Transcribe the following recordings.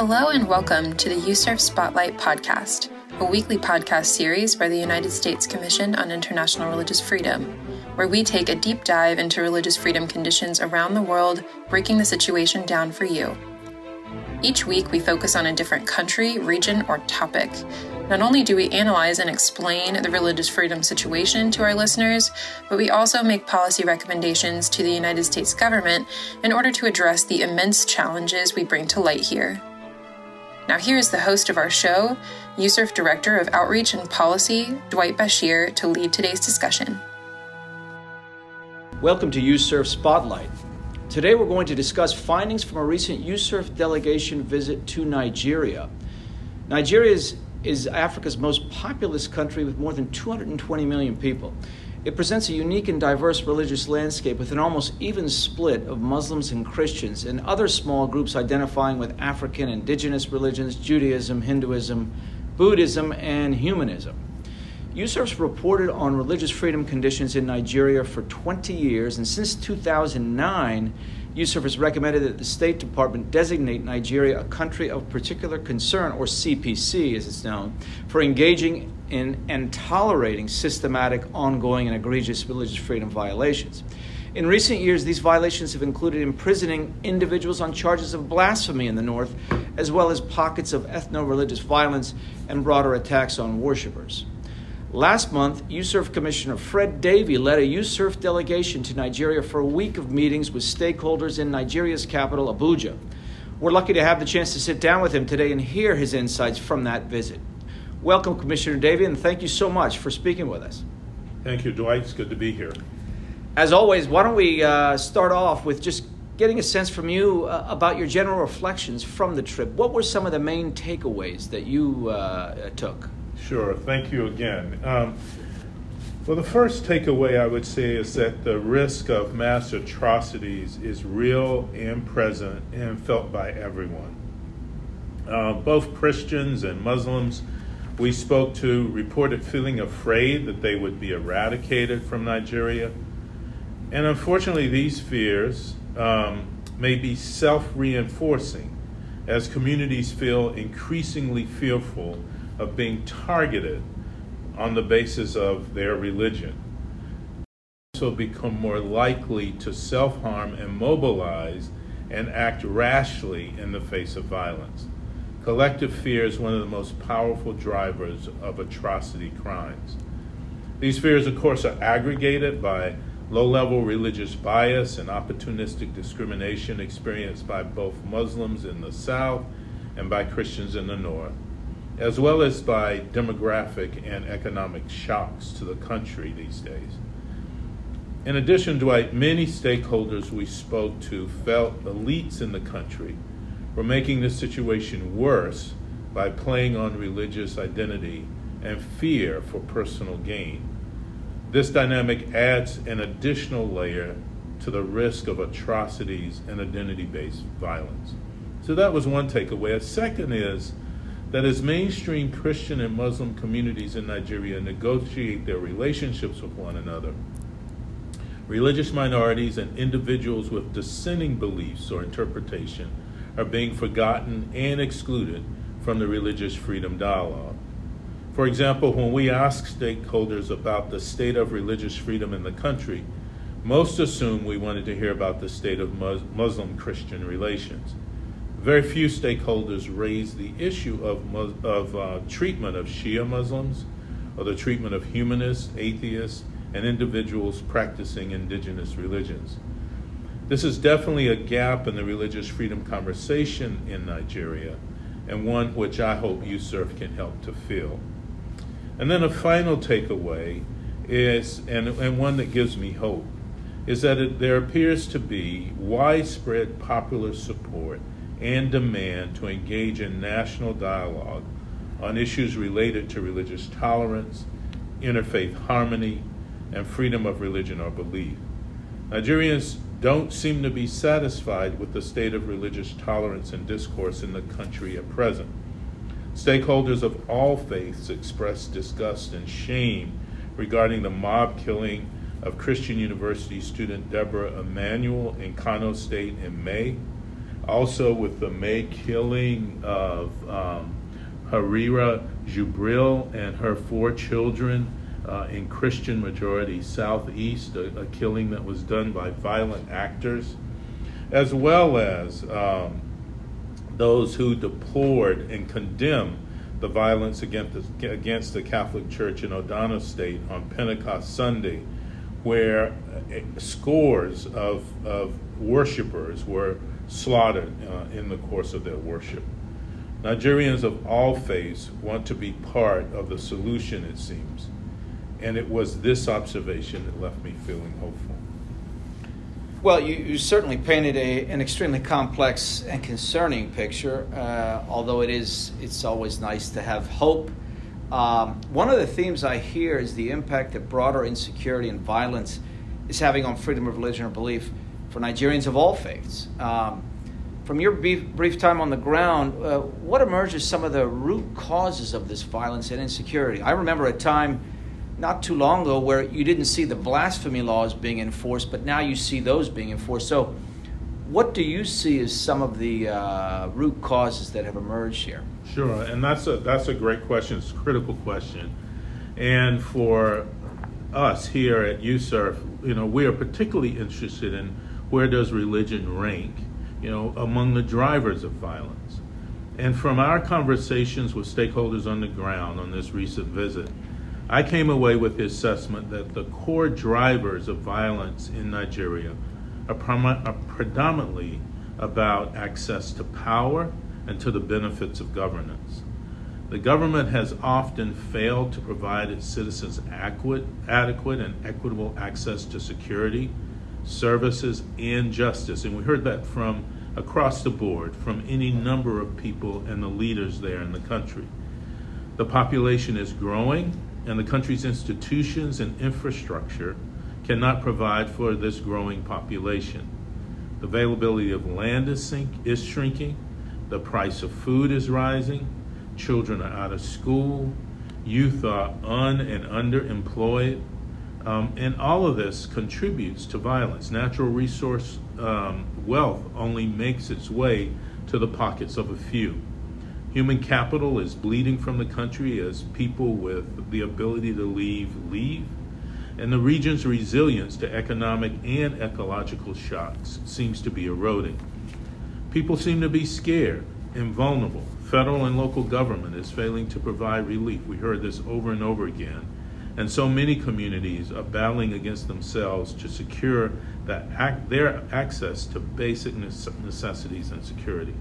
Hello and welcome to the USCIRF Spotlight podcast, a weekly podcast series by the United States Commission on International Religious Freedom, where we take a deep dive into religious freedom conditions around the world, breaking the situation down for you. Each week, we focus on a different country, region, or topic. Not only do we analyze and explain the religious freedom situation to our listeners, but we also make policy recommendations to the United States government in order to address the immense challenges we bring to light here. Now, here is the host of our show, USCIRF Director of Outreach and Policy, Dwight Bashir, to lead today's discussion. Welcome to USCIRF Spotlight. Today we're going to discuss findings from a recent USCIRF delegation visit to Nigeria. Nigeria is, is Africa's most populous country with more than 220 million people. It presents a unique and diverse religious landscape with an almost even split of Muslims and Christians and other small groups identifying with African indigenous religions, Judaism, Hinduism, Buddhism, and humanism. USCIRF's reported on religious freedom conditions in Nigeria for 20 years, and since 2009, USCIRF has recommended that the State Department designate Nigeria a country of particular concern, or CPC as it's known, for engaging in and tolerating systematic, ongoing, and egregious religious freedom violations. In recent years, these violations have included imprisoning individuals on charges of blasphemy in the north, as well as pockets of ethno religious violence and broader attacks on worshippers. Last month, USCIRF Commissioner Fred Davie led a USCIRF delegation to Nigeria for a week of meetings with stakeholders in Nigeria's capital, Abuja. We're lucky to have the chance to sit down with him today and hear his insights from that visit. Welcome, Commissioner Davie, and thank you so much for speaking with us. Thank you, Dwight. It's good to be here. As always, why don't we uh, start off with just getting a sense from you uh, about your general reflections from the trip. What were some of the main takeaways that you uh, took? Sure. Thank you again. Um, well, the first takeaway I would say is that the risk of mass atrocities is real and present and felt by everyone. Uh, both Christians and Muslims we spoke to reported feeling afraid that they would be eradicated from Nigeria. And unfortunately, these fears um, may be self reinforcing as communities feel increasingly fearful of being targeted on the basis of their religion. Also become more likely to self harm and mobilize and act rashly in the face of violence. Collective fear is one of the most powerful drivers of atrocity crimes. These fears, of course, are aggregated by low level religious bias and opportunistic discrimination experienced by both Muslims in the South and by Christians in the North as well as by demographic and economic shocks to the country these days. In addition, Dwight, many stakeholders we spoke to felt elites in the country were making the situation worse by playing on religious identity and fear for personal gain. This dynamic adds an additional layer to the risk of atrocities and identity based violence. So that was one takeaway. A second is that as mainstream Christian and Muslim communities in Nigeria negotiate their relationships with one another, religious minorities and individuals with dissenting beliefs or interpretation are being forgotten and excluded from the religious freedom dialogue. For example, when we ask stakeholders about the state of religious freedom in the country, most assume we wanted to hear about the state of Muslim Christian relations. Very few stakeholders raise the issue of, of uh, treatment of Shia Muslims or the treatment of humanists, atheists, and individuals practicing indigenous religions. This is definitely a gap in the religious freedom conversation in Nigeria, and one which I hope USCIRF can help to fill. And then a final takeaway is, and, and one that gives me hope, is that it, there appears to be widespread popular support and demand to engage in national dialogue on issues related to religious tolerance, interfaith harmony, and freedom of religion or belief. Nigerians don't seem to be satisfied with the state of religious tolerance and discourse in the country at present. Stakeholders of all faiths expressed disgust and shame regarding the mob killing of Christian University student Deborah Emanuel in Kano State in May Also, with the May killing of um, Harira Jubril and her four children uh, in Christian majority Southeast, a, a, killing that was done by violent actors, as well as um, those who deplored and condemned the violence against the, against the Catholic Church in Ondo State on Pentecost Sunday, where uh, scores of, of worshipers were slaughtered uh, in the course of their worship. Nigerians of all faiths want to be part of the solution, it seems. And it was this observation that left me feeling hopeful. Well, you, you certainly painted a, an extremely complex and concerning picture, uh, although it is it's always nice to have hope. Um, one of the themes I hear is the impact that broader insecurity and violence is having on freedom of religion or belief for Nigerians of all faiths. Um, from your brief, brief, time on the ground, uh, what emerges some of the root causes of this violence and insecurity? I remember a time not too long ago where you didn't see the blasphemy laws being enforced, but now you see those being enforced. So, what do you see as some of the uh, root causes that have emerged here? Sure, and that's a that's a great question. It's a critical question, and for us here at USCIRF, you know, we are particularly interested in where does religion rank, you know, among the drivers of violence. And from our conversations with stakeholders on the ground on this recent visit, I came away with the assessment that the core drivers of violence in Nigeria are, are predominantly about access to power and to the benefits of governance. The government has often failed to provide its citizens adequate, adequate and equitable access to security, services, and justice. And we heard that from across the board, from any number of people and the leaders there in the country. The population is growing, and the country's institutions and infrastructure cannot provide for this growing population. The availability of land is, sink, is shrinking, the price of food is rising, children are out of school, youth are un and underemployed, um, and all of this contributes to violence. Natural resource um, wealth only makes its way to the pockets of a few. Human capital is bleeding from the country as people with the ability to leave leave. And the region's resilience to economic and ecological shocks seems to be eroding. People seem to be scared and vulnerable. Federal and local government is failing to provide relief. We heard this over and over again. And so many communities are battling against themselves to secure that their access to basic necessities and security.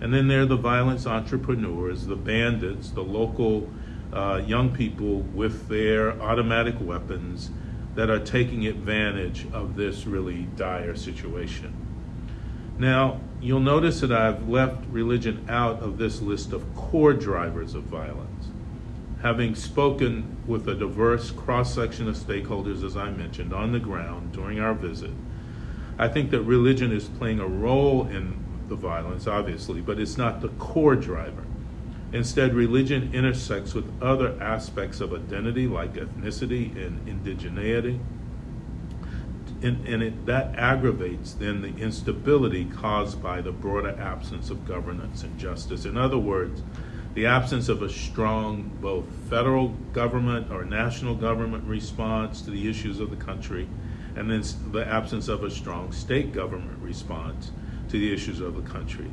And then there are the violence entrepreneurs, the bandits, the local uh, young people with their automatic weapons that are taking advantage of this really dire situation. Now, you'll notice that I've left religion out of this list of core drivers of violence. Having spoken with a diverse cross section of stakeholders, as I mentioned, on the ground during our visit, I think that religion is playing a role in the violence, obviously, but it's not the core driver. Instead, religion intersects with other aspects of identity like ethnicity and indigeneity. And, and it, that aggravates then the instability caused by the broader absence of governance and justice. In other words, the absence of a strong both federal government or national government response to the issues of the country, and then the absence of a strong state government response to the issues of the country,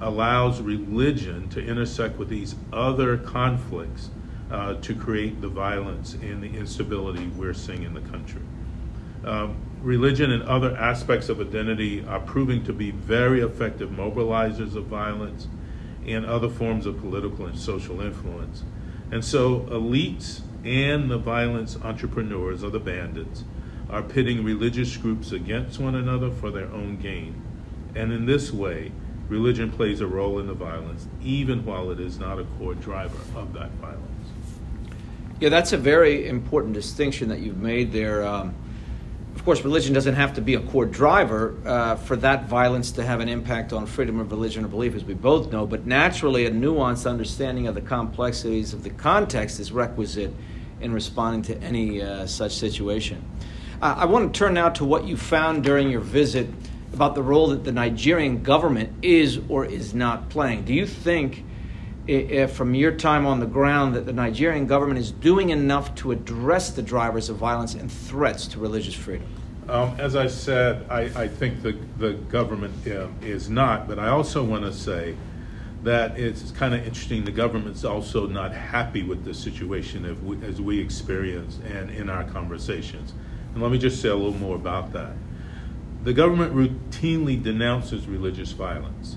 allows religion to intersect with these other conflicts uh, to create the violence and the instability we're seeing in the country. Um, religion and other aspects of identity are proving to be very effective mobilizers of violence and other forms of political and social influence. And so, elites and the violence entrepreneurs or the bandits are pitting religious groups against one another for their own gain. And in this way, religion plays a role in the violence, even while it is not a core driver of that violence. Yeah, that's a very important distinction that you've made there. Um, of course, religion doesn't have to be a core driver uh, for that violence to have an impact on freedom of religion or belief, as we both know. But naturally, a nuanced understanding of the complexities of the context is requisite in responding to any uh, such situation. Uh, I want to turn now to what you found during your visit about the role that the Nigerian government is or is not playing. Do you think, if, from your time on the ground, that the Nigerian government is doing enough to address the drivers of violence and threats to religious freedom? Um, as I said, I, I, think the, the government um, is not, but I also want to say that it's kind of interesting. The government's also not happy with the situation we, as we experience and in our conversations. And let me just say a little more about that. The government routinely denounces religious violence.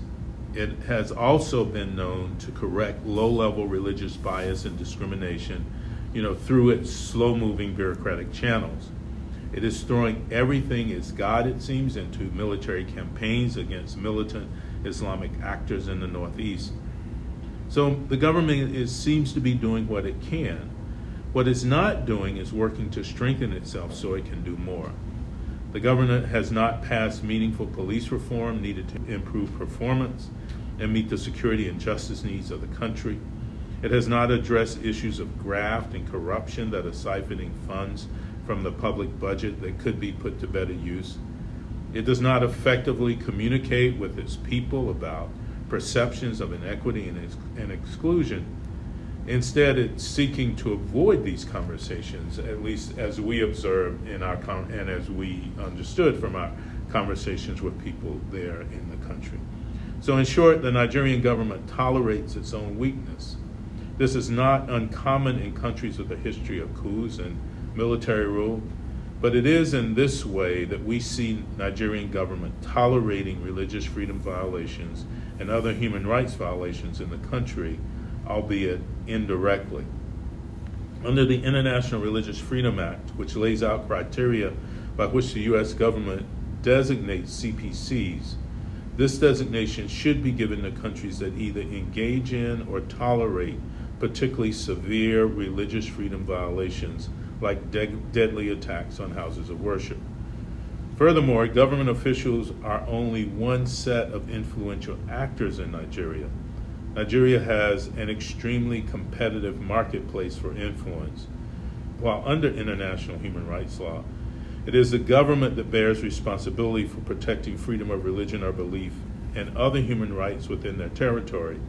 It has also been known to correct low level religious bias and discrimination, you know, through its slow moving bureaucratic channels. It is throwing everything as God, it seems, into military campaigns against militant Islamic actors in the Northeast. So the government is, seems to be doing what it can. What it's not doing is working to strengthen itself so it can do more. The government has not passed meaningful police reform needed to improve performance and meet the security and justice needs of the country. It has not addressed issues of graft and corruption that are siphoning funds from the public budget that could be put to better use. It does not effectively communicate with its people about perceptions of inequity and, ex- and exclusion Instead, it's seeking to avoid these conversations, at least as we observed in our and as we understood from our conversations with people there in the country. So, in short, the Nigerian government tolerates its own weakness. This is not uncommon in countries with a history of coups and military rule, but it is in this way that we see Nigerian government tolerating religious freedom violations and other human rights violations in the country albeit indirectly. Under the International Religious Freedom Act, which lays out criteria by which the U.S. government designates CPCs, this designation should be given to countries that either engage in or tolerate particularly severe religious freedom violations like de- deadly attacks on houses of worship. Furthermore, government officials are only one set of influential actors in Nigeria. Nigeria has an extremely competitive marketplace for influence. While under international human rights law, it is the government that bears responsibility for protecting freedom of religion or belief and other human rights within their territory.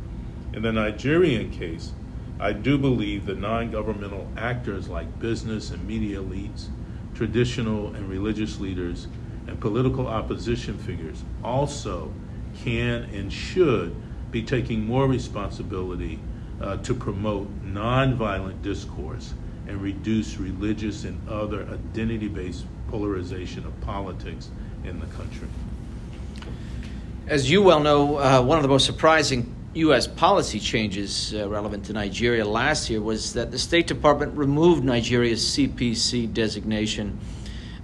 In the Nigerian case, I do believe that non governmental actors like business and media elites, traditional and religious leaders, and political opposition figures also can and should be taking more responsibility uh, to promote nonviolent discourse and reduce religious and other identity based polarization of politics in the country. As you well know, uh, one of the most surprising U.S. policy changes uh, relevant to Nigeria last year was that the State Department removed Nigeria's CPC designation.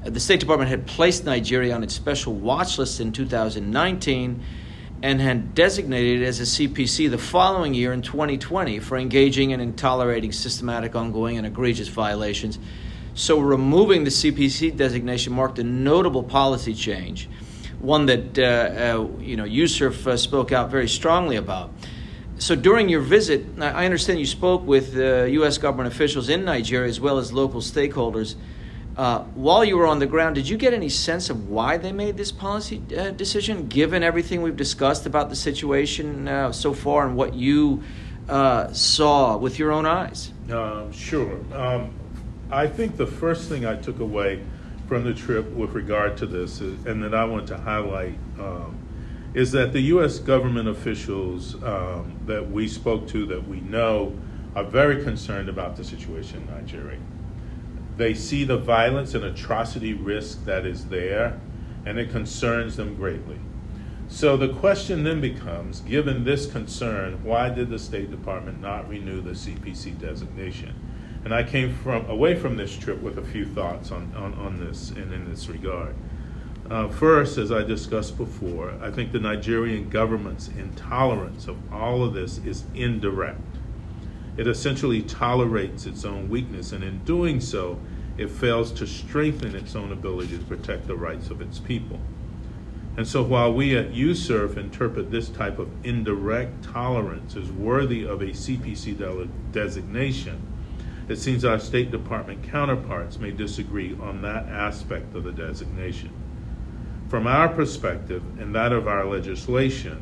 Uh, the State Department had placed Nigeria on its special watch list in 2019 and had designated it as a CPC the following year in 2020 for engaging in and tolerating systematic, ongoing, and egregious violations. So, removing the CPC designation marked a notable policy change, one that uh, uh, you know USCIRF uh, spoke out very strongly about. So, during your visit, I understand you spoke with U.S. government officials in Nigeria as well as local stakeholders. Uh, while you were on the ground, did you get any sense of why they made this policy uh, decision, given everything we've discussed about the situation uh, so far and what you uh, saw with your own eyes? Um, sure. Um, I think the first thing I took away from the trip with regard to this, is, and that I want to highlight, um, is that the U.S. government officials um, that we spoke to, that we know, are very concerned about the situation in Nigeria. They see the violence and atrocity risk that is there, and it concerns them greatly. So the question then becomes given this concern, why did the State Department not renew the CPC designation? And I came from away from this trip with a few thoughts on, on, on this and in this regard. Uh, first, as I discussed before, I think the Nigerian government's intolerance of all of this is indirect. It essentially tolerates its own weakness, and in doing so, it fails to strengthen its own ability to protect the rights of its people. And so, while we at USCIRF interpret this type of indirect tolerance as worthy of a CPC de- designation, it seems our State Department counterparts may disagree on that aspect of the designation. From our perspective and that of our legislation,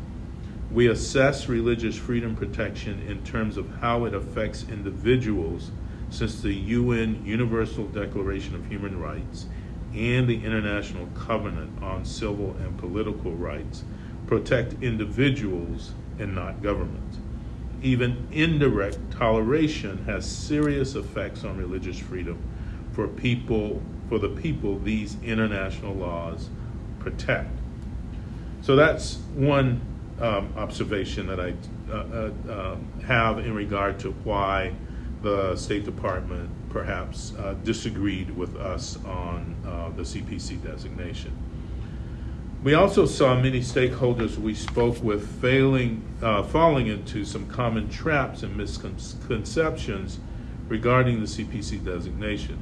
we assess religious freedom protection in terms of how it affects individuals since the UN Universal Declaration of Human Rights and the International Covenant on Civil and Political Rights protect individuals and not governments. Even indirect toleration has serious effects on religious freedom for people for the people these international laws protect. So that's one um, observation that I uh, uh, uh, have in regard to why the State Department perhaps uh, disagreed with us on uh, the CPC designation. We also saw many stakeholders we spoke with failing, uh, falling into some common traps and misconceptions regarding the CPC designation.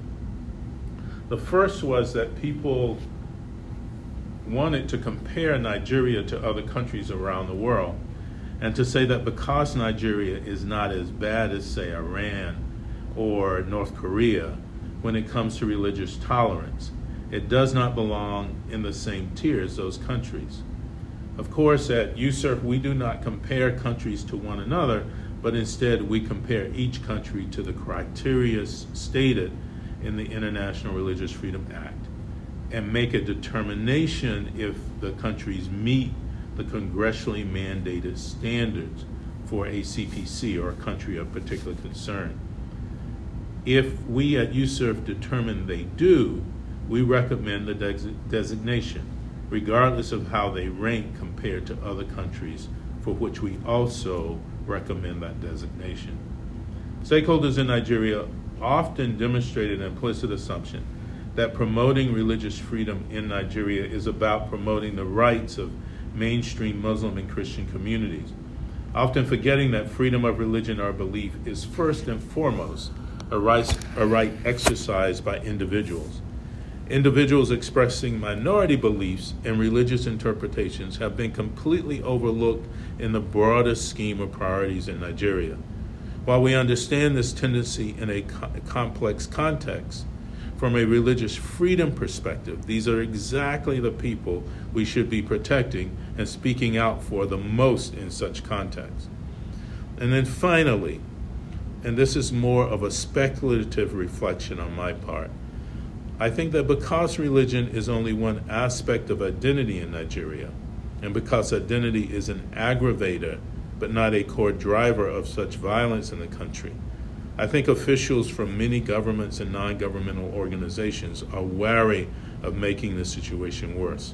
The first was that people wanted to compare Nigeria to other countries around the world and to say that because Nigeria is not as bad as, say, Iran or North Korea when it comes to religious tolerance, it does not belong in the same tier as those countries. Of course, at USCIRF, we do not compare countries to one another, but instead we compare each country to the criteria stated in the International Religious Freedom Act and make a determination if the countries meet the congressionally mandated standards for a CPC or a country of particular concern. If we at USCIRF determine they do, we recommend the des- designation, regardless of how they rank compared to other countries for which we also recommend that designation. Stakeholders in Nigeria often demonstrate an implicit assumption that promoting religious freedom in Nigeria is about promoting the rights of mainstream Muslim and Christian communities, often forgetting that freedom of religion or belief is first and foremost a right, a right exercised by individuals. Individuals expressing minority beliefs and religious interpretations have been completely overlooked in the broader scheme of priorities in Nigeria. While we understand this tendency in a co- complex context, from a religious freedom perspective, these are exactly the people we should be protecting and speaking out for the most in such contexts. And then finally, and this is more of a speculative reflection on my part, I think that because religion is only one aspect of identity in Nigeria, and because identity is an aggravator but not a core driver of such violence in the country, I think officials from many governments and non governmental organizations are wary of making the situation worse,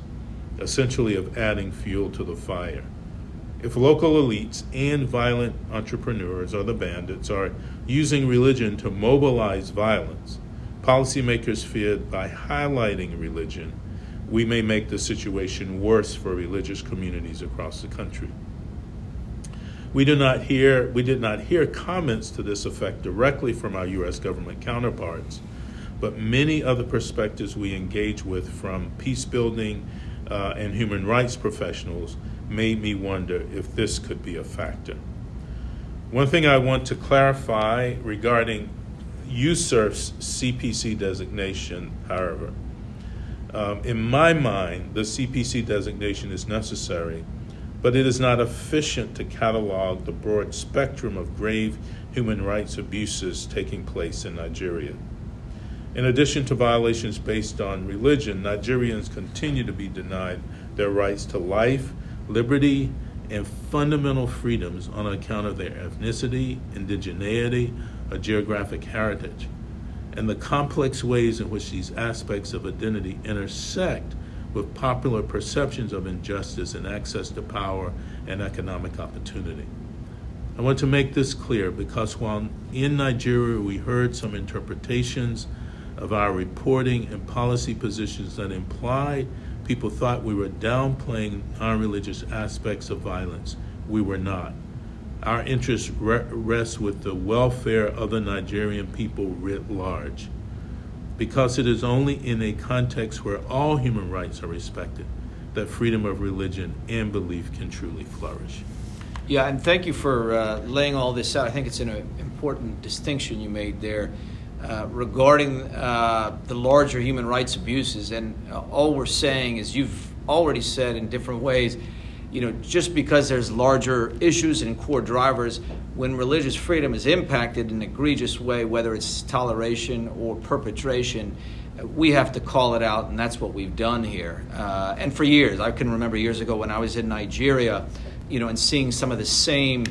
essentially, of adding fuel to the fire. If local elites and violent entrepreneurs or the bandits are using religion to mobilize violence, policymakers fear by highlighting religion, we may make the situation worse for religious communities across the country. We do not hear we did not hear comments to this effect directly from our US government counterparts, but many other perspectives we engage with from peace building uh, and human rights professionals made me wonder if this could be a factor. One thing I want to clarify regarding USCIRF's CPC designation, however, um, in my mind, the CPC designation is necessary but it is not efficient to catalog the broad spectrum of grave human rights abuses taking place in Nigeria. In addition to violations based on religion, Nigerians continue to be denied their rights to life, liberty, and fundamental freedoms on account of their ethnicity, indigeneity, or geographic heritage. And the complex ways in which these aspects of identity intersect with popular perceptions of injustice and access to power and economic opportunity. I want to make this clear because while in Nigeria we heard some interpretations of our reporting and policy positions that implied people thought we were downplaying non religious aspects of violence, we were not. Our interest re- rests with the welfare of the Nigerian people writ large because it is only in a context where all human rights are respected that freedom of religion and belief can truly flourish. Yeah, and thank you for uh, laying all this out. I think it's an important distinction you made there uh, regarding uh, the larger human rights abuses. And uh, all we're saying is you've already said in different ways, you know, just because there's larger issues and core drivers, when religious freedom is impacted in an egregious way, whether it's toleration or perpetration, we have to call it out, and that's what we've done here. Uh, and for years, I can remember years ago when I was in Nigeria, you know, and seeing some of the same,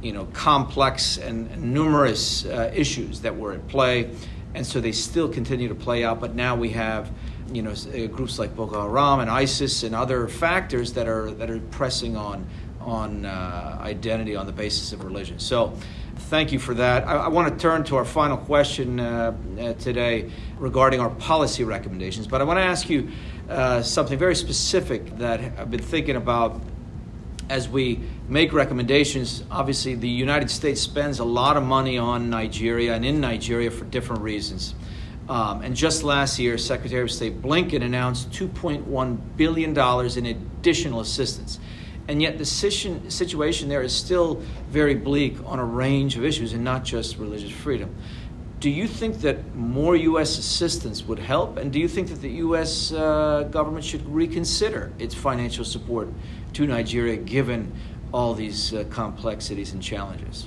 you know, complex and numerous uh, issues that were at play, and so they still continue to play out. But now we have, you know, uh, groups like Boko Haram and ISIS and other factors that are that are pressing on on uh, identity on the basis of religion. So thank you for that. I, I want to turn to our final question uh, uh, today regarding our policy recommendations, but I want to ask you uh, something very specific that I've been thinking about as we make recommendations. Obviously, the United States spends a lot of money on Nigeria and in Nigeria for different reasons. Um, and just last year, Secretary of State Blinken announced $2.1 billion in additional assistance and yet the situation there is still very bleak on a range of issues and not just religious freedom. Do you think that more U.S. assistance would help? And do you think that the U.S. Uh, government should reconsider its financial support to Nigeria given all these uh, complexities and challenges?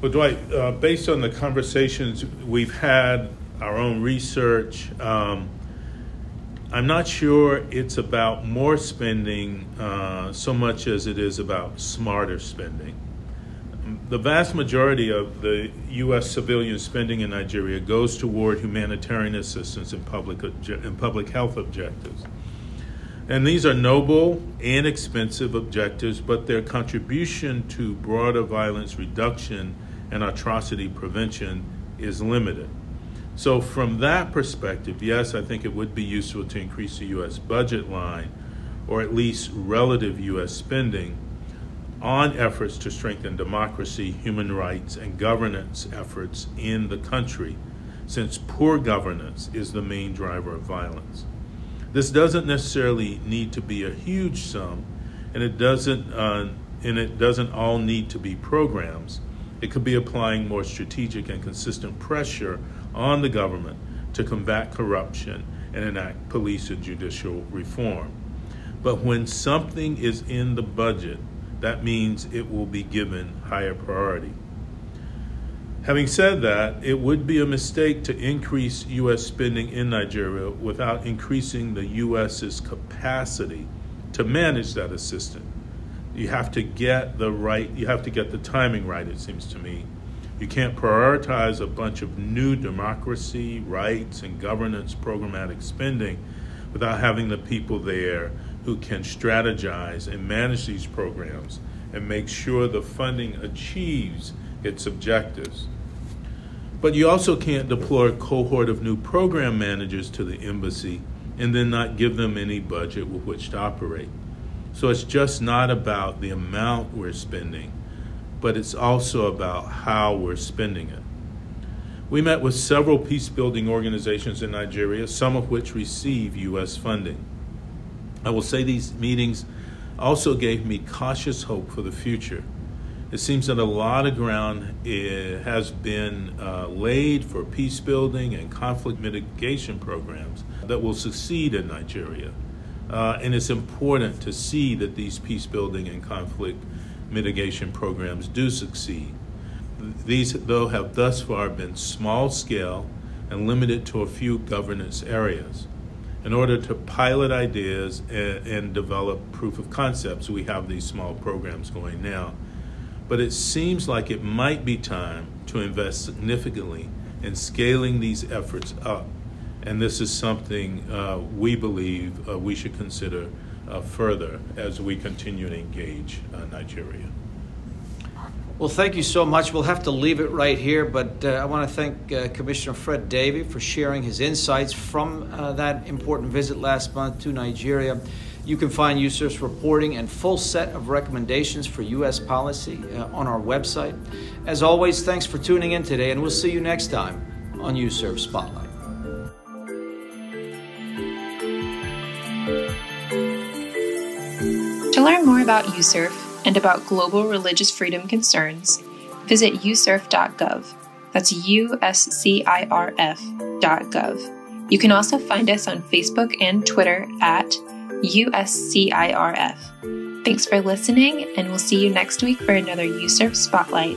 Well, Dwight, uh, based on the conversations we've had, our own research, um, I'm not sure it's about more spending uh, so much as it is about smarter spending. The vast majority of the U.S. civilian spending in Nigeria goes toward humanitarian assistance and public, obje- and public health objectives. And these are noble and expensive objectives, but their contribution to broader violence reduction and atrocity prevention is limited. So, from that perspective, yes, I think it would be useful to increase the U.S. budget line, or at least relative U.S. spending, on efforts to strengthen democracy, human rights, and governance efforts in the country, since poor governance is the main driver of violence. This doesn't necessarily need to be a huge sum, and it doesn't, uh, and it doesn't all need to be programs. It could be applying more strategic and consistent pressure on the government to combat corruption and enact police and judicial reform. But when something is in the budget, that means it will be given higher priority. Having said that, it would be a mistake to increase U.S. spending in Nigeria without increasing the U.S.'s capacity to manage that assistance. You have to get the right, you have to get the timing right, it seems to me, you can't prioritize a bunch of new democracy, rights, and governance programmatic spending without having the people there who can strategize and manage these programs and make sure the funding achieves its objectives. But you also can't deploy a cohort of new program managers to the embassy and then not give them any budget with which to operate. So it's just not about the amount we're spending but it's also about how we're spending it. We met with several peace building organizations in Nigeria, some of which receive U.S. funding. I will say these meetings also gave me cautious hope for the future. It seems that a lot of ground eh, has been uh, laid for peace building and conflict mitigation programs that will succeed in Nigeria. Uh, and it's important to see that these peace building and conflict mitigation programs do succeed. These, though, have thus far been small scale and limited to a few governance areas. In order to pilot ideas and, and, develop proof of concepts, we have these small programs going now. But it seems like it might be time to invest significantly in scaling these efforts up. And this is something uh, we believe uh, we should consider uh, further as we continue to engage uh, Nigeria. Well, thank you so much. We'll have to leave it right here, but uh, I want to thank uh, Commissioner Fred Davie for sharing his insights from uh, that important visit last month to Nigeria. You can find USCIRF's reporting and full set of recommendations for U.S. policy uh, on our website. As always, thanks for tuning in today, and we'll see you next time on USCIRF Spotlight. Learn more about USCIRF and about global religious freedom concerns, visit uscirf.gov. That's U-S-C-I-R-F.gov. You can also find us on Facebook and Twitter at USCIRF. Thanks for listening, and we'll see you next week for another USCIRF Spotlight.